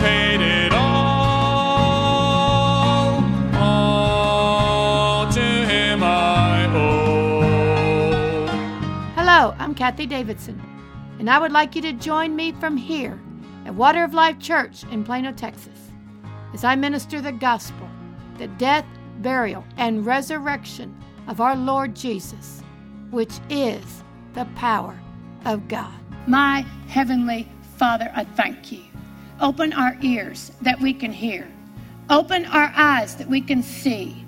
paid it all. All to him I owe. Hello, I'm Kathie Davidson, and I would like you to join me from here at Water of Life Church in Plano, Texas, as I minister the gospel, the death, burial, and resurrection of our Lord Jesus, which is the power of God. My Heavenly Father, I thank you. Open our ears that we can hear. Open our eyes that we can see.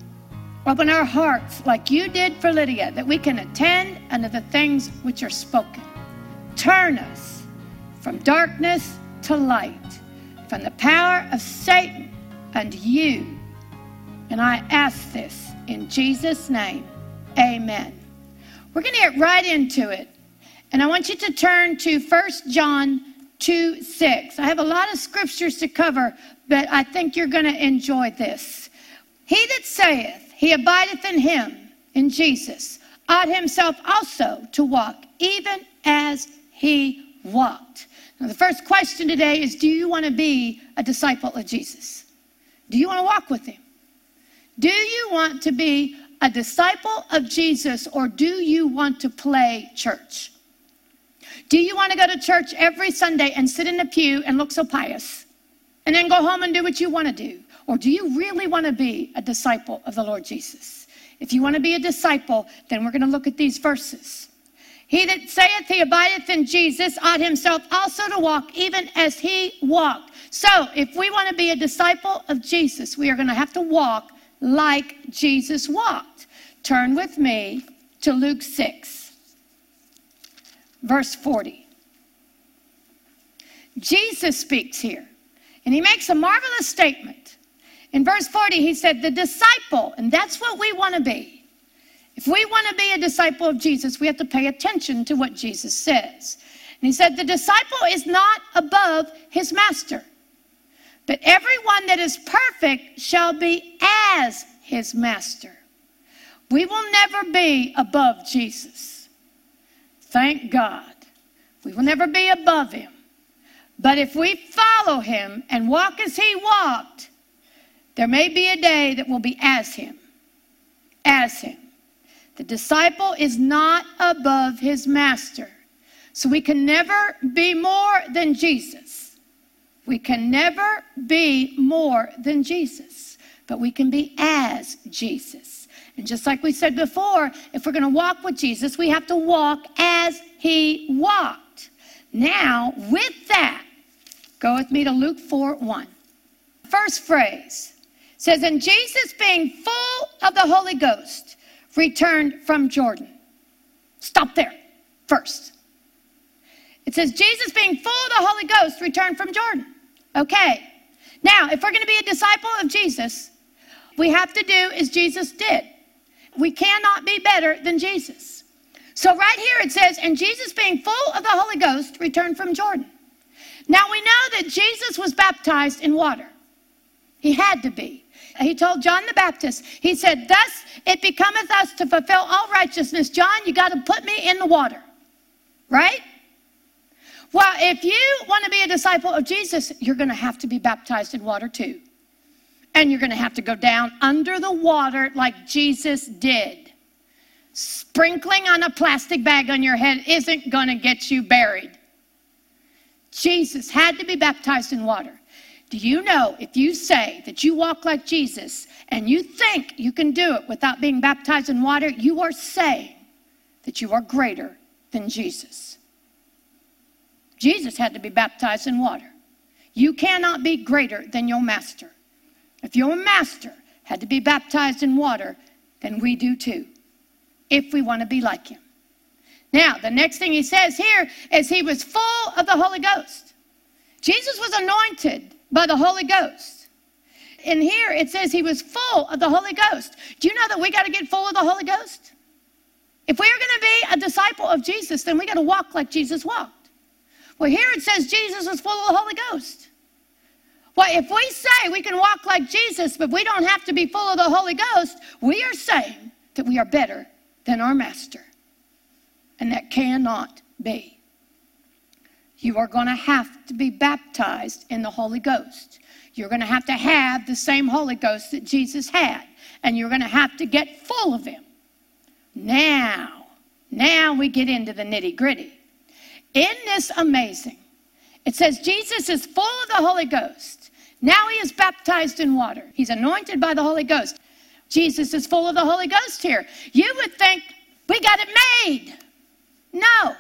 Open our hearts like you did for Lydia, that we can attend unto the things which are spoken. Turn us from darkness to light, from the power of Satan unto you. And I ask this in Jesus' name. Amen. We're going to get right into it. And I want you to turn to 1 John 2 6. I have a lot of scriptures to cover, but I think you're going to enjoy this. He that saith he abideth in him, in Jesus, ought himself also to walk, even as he walked. Now, the first question today is Do you want to be a disciple of Jesus? Do you want to walk with him? Do you want to be a disciple of Jesus or do you want to play church? Do you want to go to church every Sunday and sit in a pew and look so pious and then go home and do what you want to do? Or do you really want to be a disciple of the Lord Jesus? If you want to be a disciple, then we're going to look at these verses. He that saith he abideth in Jesus ought himself also to walk even as he walked. So, if we want to be a disciple of Jesus, we are going to have to walk like Jesus walked. Turn with me to Luke 6, verse 40. Jesus speaks here, and he makes a marvelous statement. In verse 40, he said, The disciple, and that's what we want to be. If we want to be a disciple of Jesus, we have to pay attention to what Jesus says. And he said, The disciple is not above his master, but everyone that is perfect shall be as his master. We will never be above Jesus. Thank God. We will never be above him. But if we follow him and walk as he walked, there may be a day that will be as him. As him. The disciple is not above his master. So we can never be more than Jesus. We can never be more than Jesus, but we can be as Jesus. And just like we said before, if we're going to walk with Jesus, we have to walk as he walked. Now, with that, go with me to Luke 4 1. First phrase says, And Jesus, being full of the Holy Ghost, returned from Jordan. Stop there first. It says, Jesus, being full of the Holy Ghost, returned from Jordan. Okay. Now, if we're going to be a disciple of Jesus, we have to do as Jesus did. We cannot be better than Jesus. So, right here it says, and Jesus, being full of the Holy Ghost, returned from Jordan. Now, we know that Jesus was baptized in water. He had to be. He told John the Baptist, he said, Thus it becometh us to fulfill all righteousness. John, you got to put me in the water. Right? Well, if you want to be a disciple of Jesus, you're going to have to be baptized in water too. And you're going to have to go down under the water like Jesus did. Sprinkling on a plastic bag on your head isn't going to get you buried. Jesus had to be baptized in water. Do you know if you say that you walk like Jesus and you think you can do it without being baptized in water, you are saying that you are greater than Jesus. Jesus had to be baptized in water. You cannot be greater than your master. If your master had to be baptized in water, then we do too, if we want to be like him. Now, the next thing he says here is he was full of the Holy Ghost. Jesus was anointed by the Holy Ghost. And here it says he was full of the Holy Ghost. Do you know that we got to get full of the Holy Ghost? If we are going to be a disciple of Jesus, then we got to walk like Jesus walked. Well, here it says Jesus was full of the Holy Ghost. Well, if we say we can walk like Jesus, but we don't have to be full of the Holy Ghost, we are saying that we are better than our Master. And that cannot be. you are going to have to be baptized in the Holy Ghost. You're going to have to have the same Holy Ghost that Jesus had, and you're going to have to get full of Him. Now, now we get into the nitty gritty. In this amazing, it says Jesus is full of the Holy Ghost. Now he is baptized in water. He's anointed by the Holy Ghost. Jesus is full of the Holy Ghost here. You would think we got it made. No.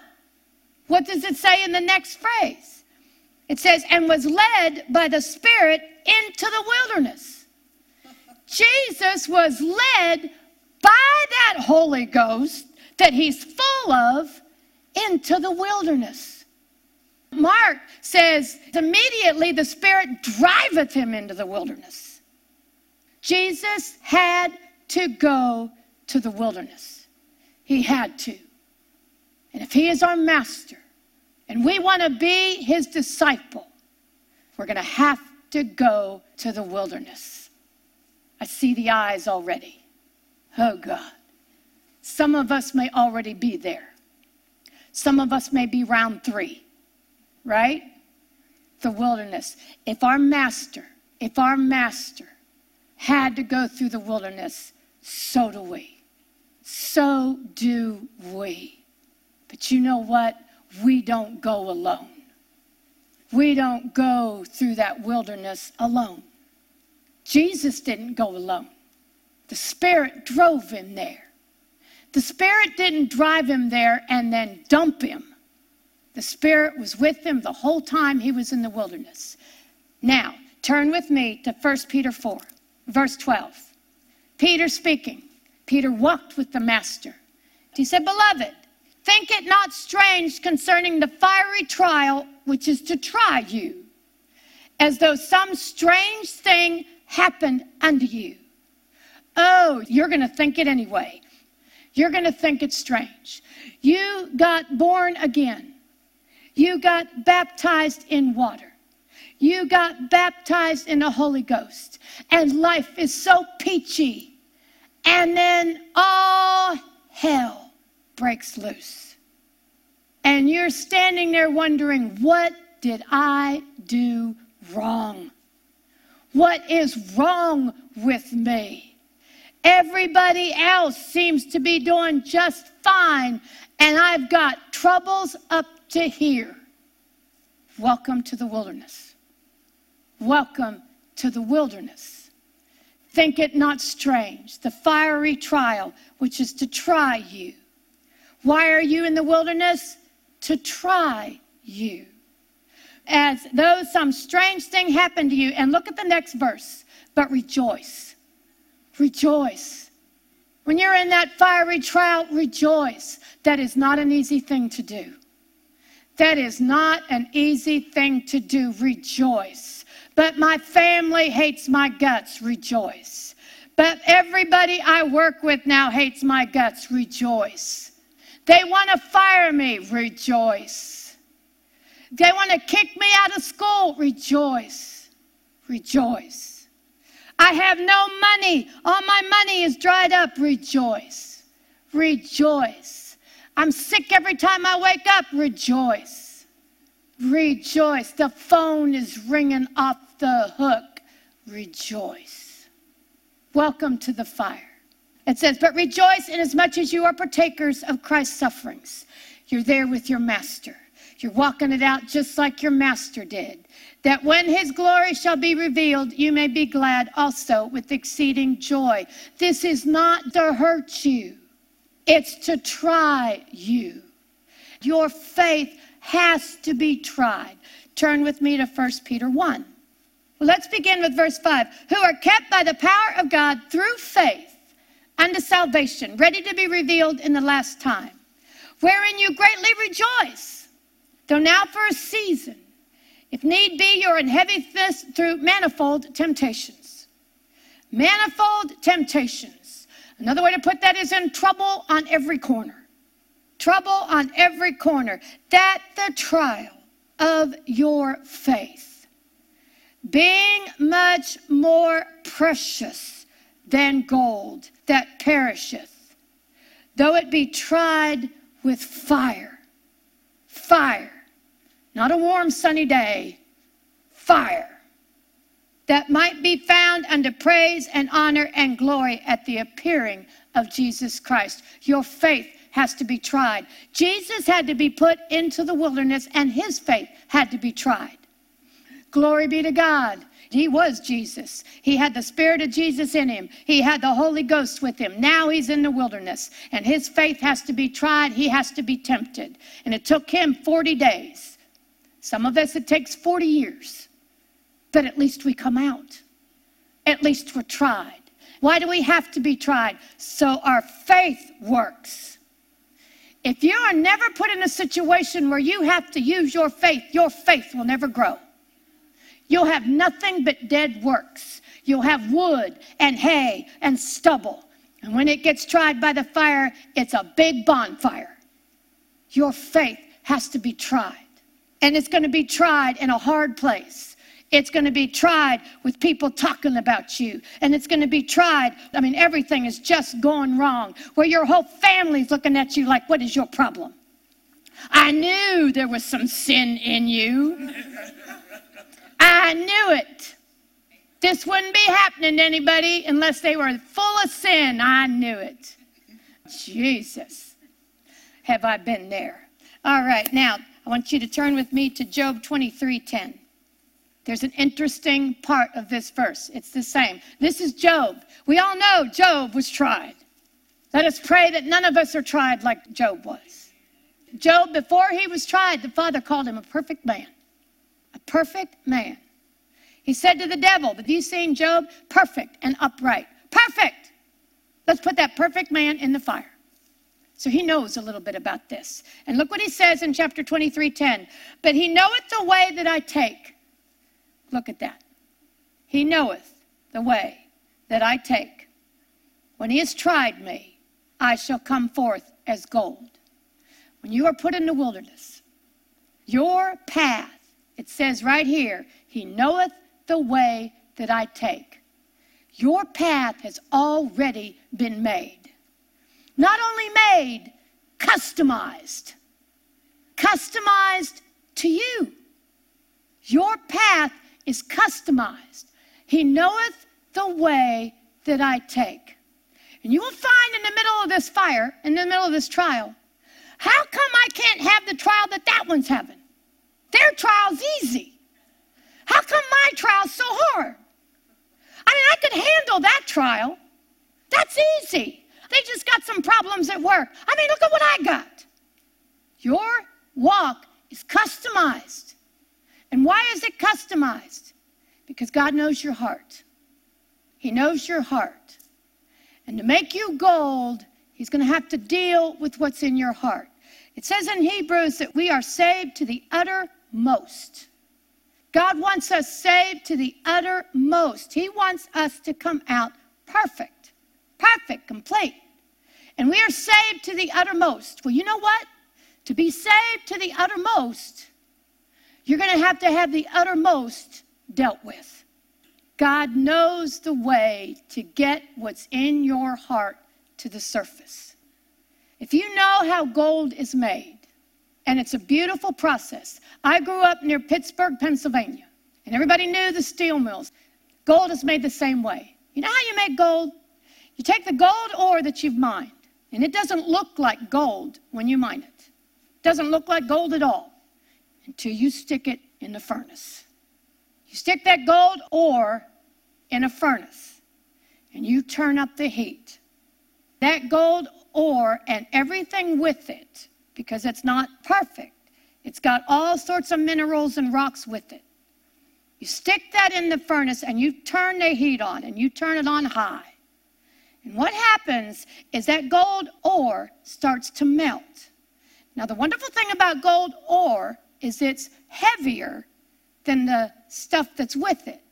What does it say in the next phrase? It says, and was led by the Spirit into the wilderness. Jesus was led by that Holy Ghost that he's full of into the wilderness. Mark says, immediately the Spirit driveth him into the wilderness. Jesus had to go to the wilderness. He had to. And if he is our master and we want to be his disciple, we're going to have to go to the wilderness. I see the eyes already. Oh God. Some of us may already be there. Some of us may be round three, right? The wilderness. If our master, if our master had to go through the wilderness, so do we. So do we. But you know what? We don't go alone. We don't go through that wilderness alone. Jesus didn't go alone. The Spirit drove him there. The Spirit didn't drive him there and then dump him. The Spirit was with him the whole time he was in the wilderness. Now, turn with me to 1 Peter 4, verse 12. Peter speaking. Peter walked with the Master. He said, Beloved, think it not strange concerning the fiery trial which is to try you, as though some strange thing happened unto you. Oh, you're going to think it anyway. You're going to think it's strange. You got born again. You got baptized in water. You got baptized in the Holy Ghost. And life is so peachy. And then all hell breaks loose. And you're standing there wondering, what did I do wrong? What is wrong with me? Everybody else seems to be doing just fine, and I've got troubles up to hear, Welcome to the wilderness. Welcome to the wilderness. Think it not strange, the fiery trial which is to try you. Why are you in the wilderness? To try you. As though some strange thing happened to you. And look at the next verse. But rejoice Rejoice. When you're in that fiery trial, rejoice. That is not an easy thing to do. That is not an easy thing to do. Rejoice. But my family hates my guts. Rejoice. But everybody I work with now hates my guts. Rejoice. They want to fire me. Rejoice. They want to kick me out of school. Rejoice. Rejoice. I have no money. All my money is dried up. Rejoice. Rejoice. I'm sick every time I wake up. Rejoice. Rejoice. The phone is ringing off the hook. Rejoice. Welcome to the fire. It says, But rejoice inasmuch as you are partakers of Christ's sufferings. You're there with your master. You're walking it out just like your master did that when his glory shall be revealed, you may be glad also with exceeding joy. This is not to hurt you, it's to try you. Your faith has to be tried. Turn with me to 1 Peter 1. Let's begin with verse 5. Who are kept by the power of God through faith unto salvation, ready to be revealed in the last time, wherein you greatly rejoice, though now for a season if need be, you're in heavy through manifold temptations. Manifold temptations. Another way to put that is in trouble on every corner. Trouble on every corner. That the trial of your faith, being much more precious than gold that perisheth, though it be tried with fire. Fire not a warm, sunny day, fire that might be found unto praise and honor and glory at the appearing of Jesus Christ. Your faith has to be tried. Jesus had to be put into the wilderness, and his faith had to be tried. Glory be to God. He was Jesus. He had the Spirit of Jesus in him. He had the Holy Ghost with him. Now he's in the wilderness, and his faith has to be tried. He has to be tempted. And it took him 40 days. Some of us, it takes 40 years but at least we come out. At least we're tried. Why do we have to be tried? So our faith works. If you are never put in a situation where you have to use your faith, your faith will never grow. You'll have nothing but dead works. You'll have wood and hay and stubble. And when it gets tried by the fire, it's a big bonfire. Your faith has to be tried. And it's going to be tried in a hard place. It's going to be tried with people talking about you. And it's going to be tried. I mean, everything is just going wrong, where your whole family's looking at you like, what is your problem? I knew there was some sin in you. I knew it. This wouldn't be happening to anybody unless they were full of sin. I knew it. Jesus, have I been there? All right, now I want you to turn with me to Job 23 10. There's an interesting part of this verse. It's the same. This is Job. We all know Job was tried. Let us pray that none of us are tried like Job was. Job, before he was tried, the Father called him a perfect man. A perfect man. He said to the devil, Have you seen Job? Perfect and upright. Perfect. Let's put that perfect man in the fire. So he knows a little bit about this. And look what he says in chapter 23 10. But he knoweth the way that I take. Look at that. He knoweth the way that I take. When he has tried me, I shall come forth as gold. When you are put in the wilderness, your path, it says right here, he knoweth the way that I take. Your path has already been made. Not only made, customized. Customized to you. Your path is customized. He knoweth the way that I take. And you will find in the middle of this fire, in the middle of this trial, how come I can't have the trial that that one's having? Their trial's easy. How come my trial's so hard? I mean, I could handle that trial. That's easy. They just got some problems at work. I mean, look at what I got. Your walk is customized. And why is it customized? Because God knows your heart. He knows your heart. And to make you gold, He's going to have to deal with what's in your heart. It says in Hebrews that we are saved to the uttermost. God wants us saved to the uttermost. He wants us to come out perfect, perfect, complete. And we are saved to the uttermost. Well, you know what? To be saved to the uttermost, you're going to have to have the uttermost dealt with. God knows the way to get what's in your heart to the surface. If you know how gold is made, and it's a beautiful process. I grew up near Pittsburgh, Pennsylvania, and everybody knew the steel mills. Gold is made the same way. You know how you make gold? You take the gold ore that you've mined, and it doesn't look like gold when you mine it. It doesn't look like gold at all until you stick it in the furnace. You stick that gold ore in a furnace and you turn up the heat. That gold ore and everything with it, because it's not perfect, it's got all sorts of minerals and rocks with it. You stick that in the furnace and you turn the heat on and you turn it on high. And what happens is that gold ore starts to melt. Now, the wonderful thing about gold ore is it's heavier than the stuff that's with it,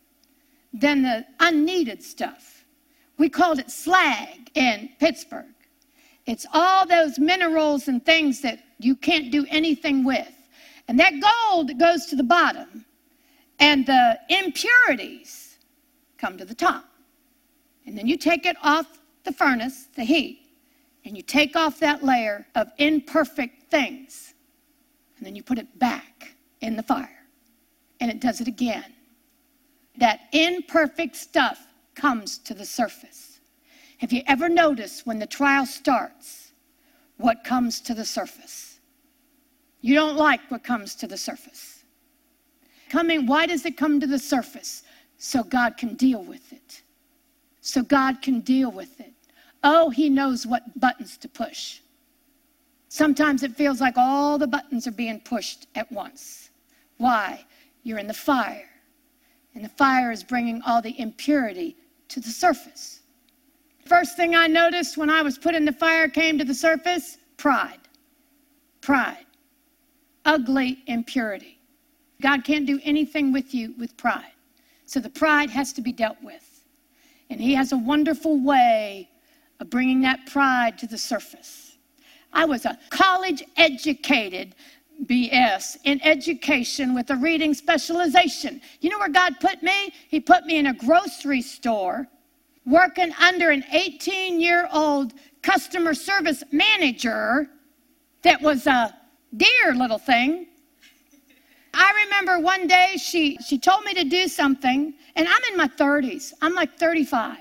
than the unneeded stuff. We called it slag in Pittsburgh. It's all those minerals and things that you can't do anything with. And that gold goes to the bottom, and the impurities come to the top. And then you take it off the furnace, the heat, and you take off that layer of imperfect things and then you put it back in the fire. And it does it again. That imperfect stuff comes to the surface. Have you ever noticed when the trial starts what comes to the surface? You don't like what comes to the surface. Coming, why does it come to the surface? So God can deal with it. So God can deal with it. Oh, He knows what buttons to push. Sometimes it feels like all the buttons are being pushed at once. Why? You're in the fire. And the fire is bringing all the impurity to the surface. First thing I noticed when I was put in the fire came to the surface pride. Pride. Ugly impurity. God can't do anything with you with pride. So the pride has to be dealt with. And He has a wonderful way of bringing that pride to the surface. I was a college educated BS in education with a reading specialization. You know where God put me? He put me in a grocery store working under an 18 year old customer service manager that was a dear little thing. I remember one day she, she told me to do something, and I'm in my 30s. I'm like 35.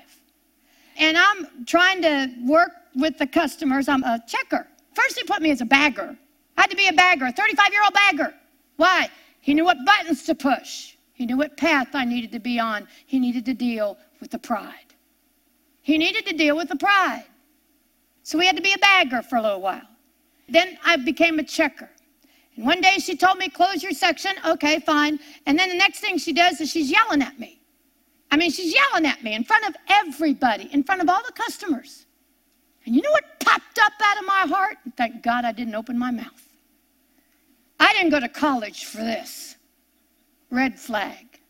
And I'm trying to work with the customers. I'm a checker. First, he put me as a bagger. I had to be a bagger, a 35 year old bagger. Why? He knew what buttons to push, he knew what path I needed to be on. He needed to deal with the pride. He needed to deal with the pride. So we had to be a bagger for a little while. Then I became a checker. And one day she told me, close your section. Okay, fine. And then the next thing she does is she's yelling at me. I mean, she's yelling at me in front of everybody, in front of all the customers. And you know what popped up out of my heart? Thank God I didn't open my mouth. I didn't go to college for this. Red flag.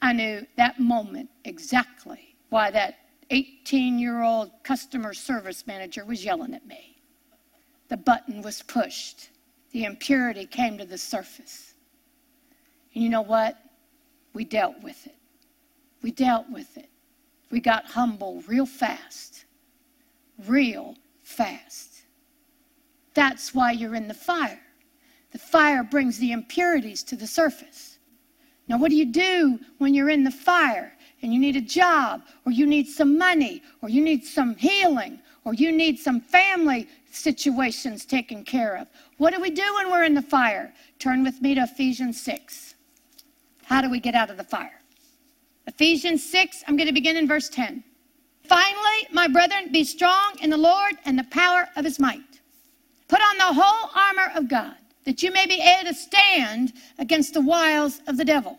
I knew that moment exactly why that 18 year old customer service manager was yelling at me. The button was pushed, the impurity came to the surface. And you know what? We dealt with it. We dealt with it. We got humble real fast. Real fast. That's why you're in the fire. The fire brings the impurities to the surface. Now, what do you do when you're in the fire and you need a job, or you need some money, or you need some healing, or you need some family situations taken care of? What do we do when we're in the fire? Turn with me to Ephesians 6. How do we get out of the fire? Ephesians 6, I'm going to begin in verse 10. Finally, my brethren, be strong in the Lord and the power of his might. Put on the whole armor of God, that you may be able to stand against the wiles of the devil.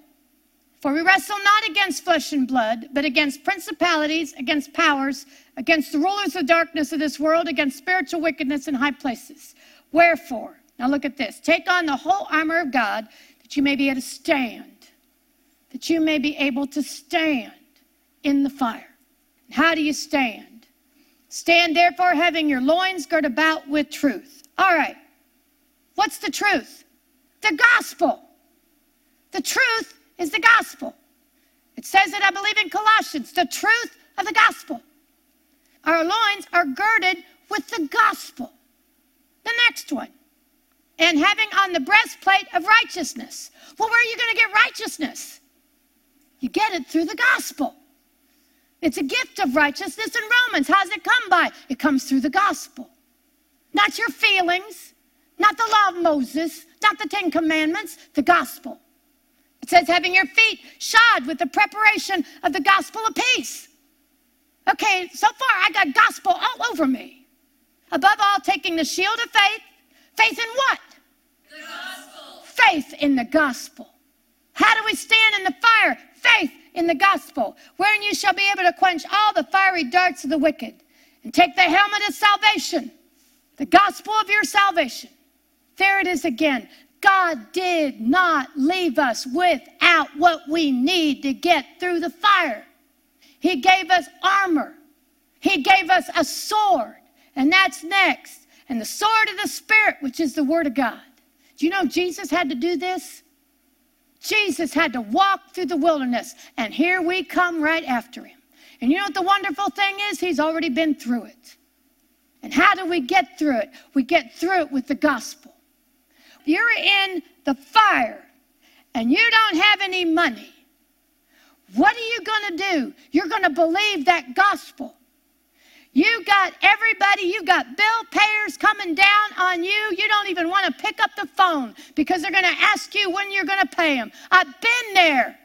For we wrestle not against flesh and blood, but against principalities, against powers, against the rulers of darkness of this world, against spiritual wickedness in high places. Wherefore, now look at this take on the whole armor of God, that you may be able to stand that you may be able to stand in the fire. How do you stand? Stand therefore, having your loins girt about with truth. All right. What's the truth? The gospel. The truth is the gospel. It says that I believe, in Colossians the truth of the gospel. Our loins are girded with the gospel. The next one. And having on the breastplate of righteousness. Well, where are you going to get righteousness? You get it through the gospel. It's a gift of righteousness in Romans. How's it come by? It comes through the gospel. Not your feelings, not the law of Moses, not the Ten Commandments, the gospel. It says, having your feet shod with the preparation of the gospel of peace. Okay, so far I got gospel all over me. Above all, taking the shield of faith. Faith in what? The gospel. Faith in the gospel. How do we stand in the fire? faith in the gospel, wherein you shall be able to quench all the fiery darts of the wicked, and take the helmet of salvation, the gospel of your salvation. There it is again. God did not leave us without what we need to get through the fire. He gave us armor, He gave us a sword, and that's next. And the sword of the Spirit, which is the Word of God. Do you know Jesus had to do this? Jesus had to walk through the wilderness, and here we come right after him. And you know what the wonderful thing is? He's already been through it. And how do we get through it? We get through it with the gospel. You're in the fire, and you don't have any money, what are you going to do? You're going to believe that gospel. You got everybody, you got bill payers coming down on you. You don't even want to pick up the phone because they're going to ask you when you're going to pay them. I've been there.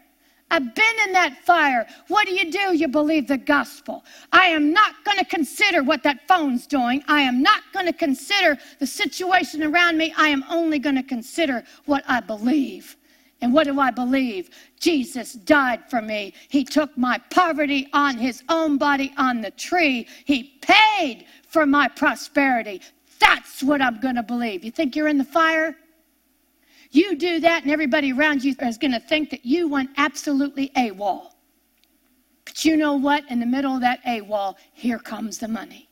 I've been in that fire. What do you do? You believe the gospel. I am not going to consider what that phone's doing. I am not going to consider the situation around me. I am only going to consider what I believe. And what do I believe? Jesus died for me. He took my poverty on his own body on the tree. He paid for my prosperity. That's what I'm going to believe. You think you're in the fire? You do that, and everybody around you is going to think that you went absolutely AWOL. But you know what? In the middle of that AWOL, here comes the money.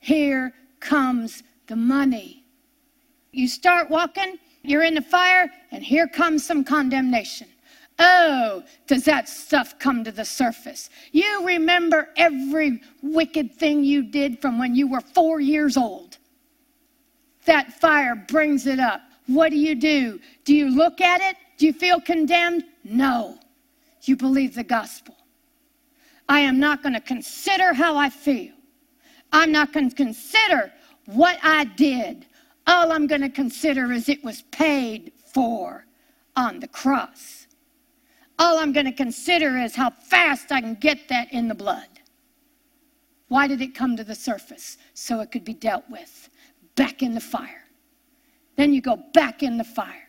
Here comes the money. You start walking, you're in the fire, and here comes some condemnation. Oh, does that stuff come to the surface? You remember every wicked thing you did from when you were four years old. That fire brings it up. What do you do? Do you look at it? Do you feel condemned? No. You believe the gospel. I am not going to consider how I feel. I'm not going to consider what I did. All I'm going to consider is it was paid for on the cross. All I'm going to consider is how fast I can get that in the blood. Why did it come to the surface? So it could be dealt with. Back in the fire. Then you go back in the fire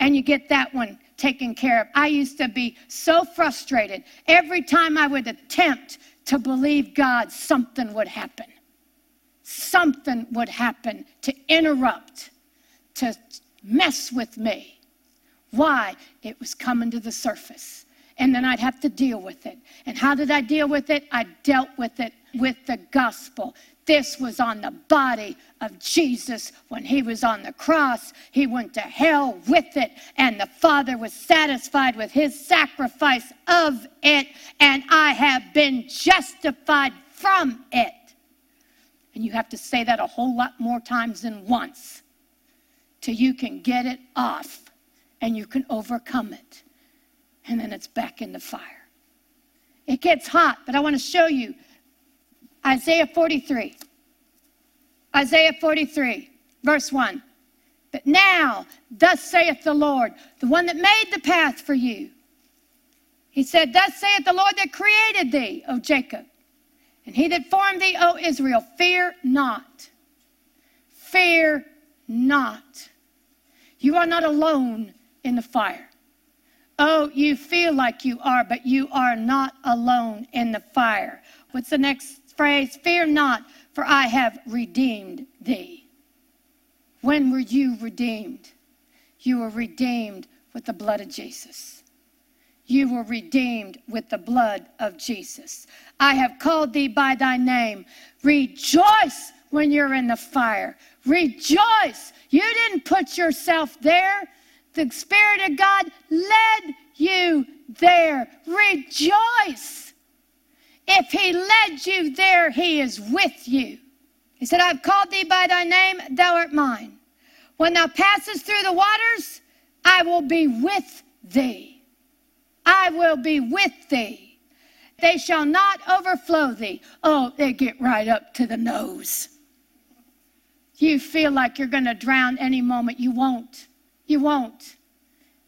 and you get that one taken care of. I used to be so frustrated. Every time I would attempt to believe God, something would happen. Something would happen to interrupt, to mess with me. Why? It was coming to the surface. And then I'd have to deal with it. And how did I deal with it? I dealt with it with the gospel. This was on the body of Jesus when he was on the cross. He went to hell with it, and the Father was satisfied with his sacrifice of it, and I have been justified from it. And you have to say that a whole lot more times than once till you can get it off and you can overcome it. And then it's back in the fire. It gets hot, but I want to show you Isaiah 43. Isaiah 43, verse 1. But now, thus saith the Lord, the one that made the path for you. He said, Thus saith the Lord that created thee, O Jacob, and he that formed thee, O Israel, fear not. Fear not. You are not alone in the fire. Oh, you feel like you are, but you are not alone in the fire. What's the next phrase, fear not, for I have redeemed thee. When were you redeemed? You were redeemed with the blood of Jesus. You were redeemed with the blood of Jesus. I have called thee by thy name. Rejoice when you're in the fire. Rejoice. You didn't put yourself there. The Spirit of God led you there. Rejoice. If he led you there, he is with you. He said, I've called thee by thy name, thou art mine. When thou passest through the waters, I will be with thee. I will be with thee. They shall not overflow thee. Oh, they get right up to the nose. You feel like you're going to drown any moment. You won't. You won't.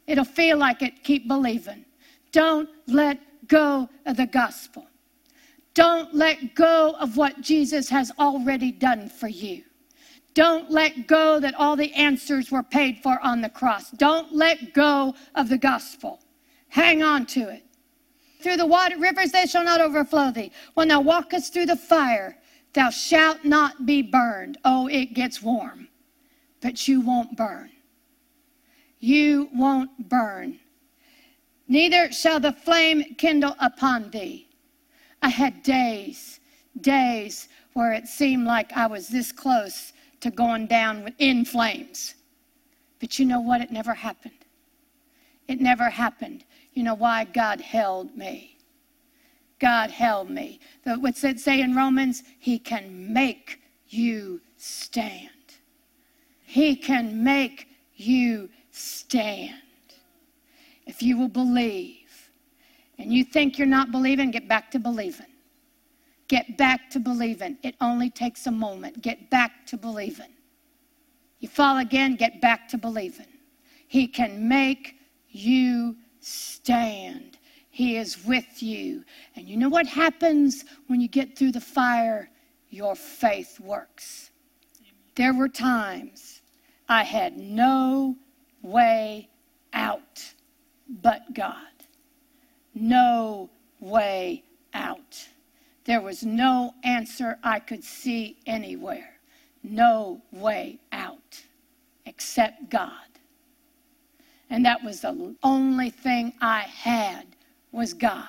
It'll feel like it. Keep believing. Don't let go of the gospel. Don't let go of what Jesus has already done for you. Don't let go that all the answers were paid for on the cross. Don't let go of the gospel. Hang on to it. Through the water rivers they shall not overflow thee. When thou walkest through the fire, thou shalt not be burned. Oh, it gets warm, but you won't burn. You won't burn. Neither shall the flame kindle upon thee. I had days, days where it seemed like I was this close to going down in flames. But you know what? It never happened. It never happened. You know why? God held me. God held me. What's it say in Romans? He can make you stand. He can make you stand. If you will believe and you think you're not believing, get back to believing. Get back to believing. It only takes a moment. Get back to believing. You fall again, get back to believing. He can make you stand. He is with you. And you know what happens when you get through the fire? Your faith works. There were times I had no way out but God. No way out. There was no answer I could see anywhere. No way out except God. And that was the only thing I had was God.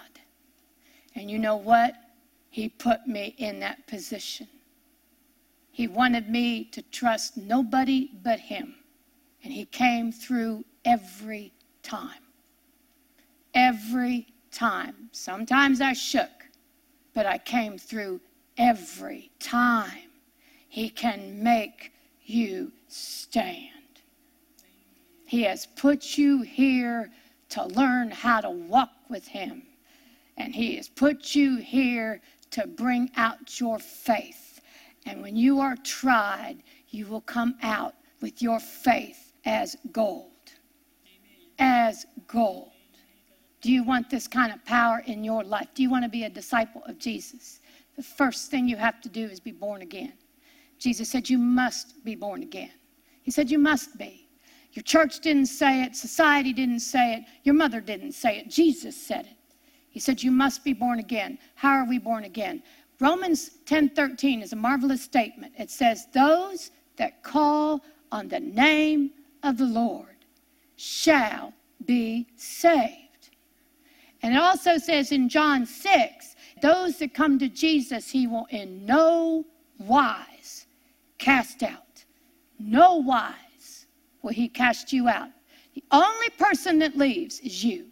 And you know what? He put me in that position. He wanted me to trust nobody but him. And he came through every time. Every time. Sometimes I shook, but I came through every time. He can make you stand. He has put you here to learn how to walk with Him. And He has put you here to bring out your faith. And when you are tried, you will come out with your faith as gold. As gold. Do you want this kind of power in your life? Do you want to be a disciple of Jesus? The first thing you have to do is be born again. Jesus said, You must be born again. He said, You must be. Your church didn't say it, society didn't say it, your mother didn't say it, Jesus said it. He said, You must be born again. How are we born again? Romans 10 13 is a marvelous statement. It says, Those that call on the name of the Lord shall be saved. And it also says in John 6, those that come to Jesus, he will in no wise cast out. No wise will he cast you out. The only person that leaves is you.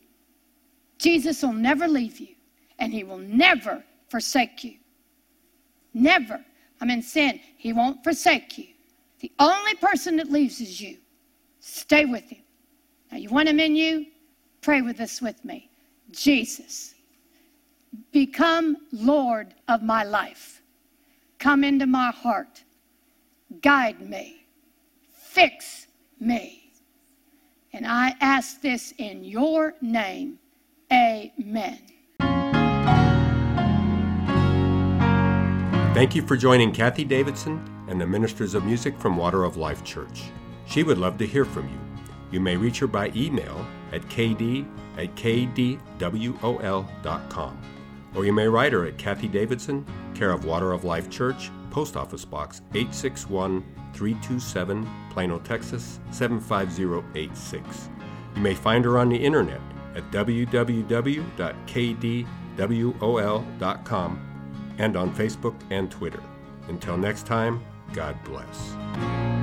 Jesus will never leave you, and he will never forsake you. Never. I'm in sin. He won't forsake you. The only person that leaves is you. Stay with him. Now, you want him in you? Pray with this with me. Jesus, become Lord of my life. Come into my heart. Guide me. Fix me. And I ask this in your name. Amen. Thank you for joining Kathie Davidson and the Ministers of Music from Water of Life Church. She would love to hear from you. You may reach her by email at kd at kdwol.com. Or you may write her at Kathie Davidson, care of Water of Life Church, Post Office Box 861 327, Plano, Texas 75086. You may find her on the internet at www.kdwol.com and on Facebook and Twitter. Until next time, God bless.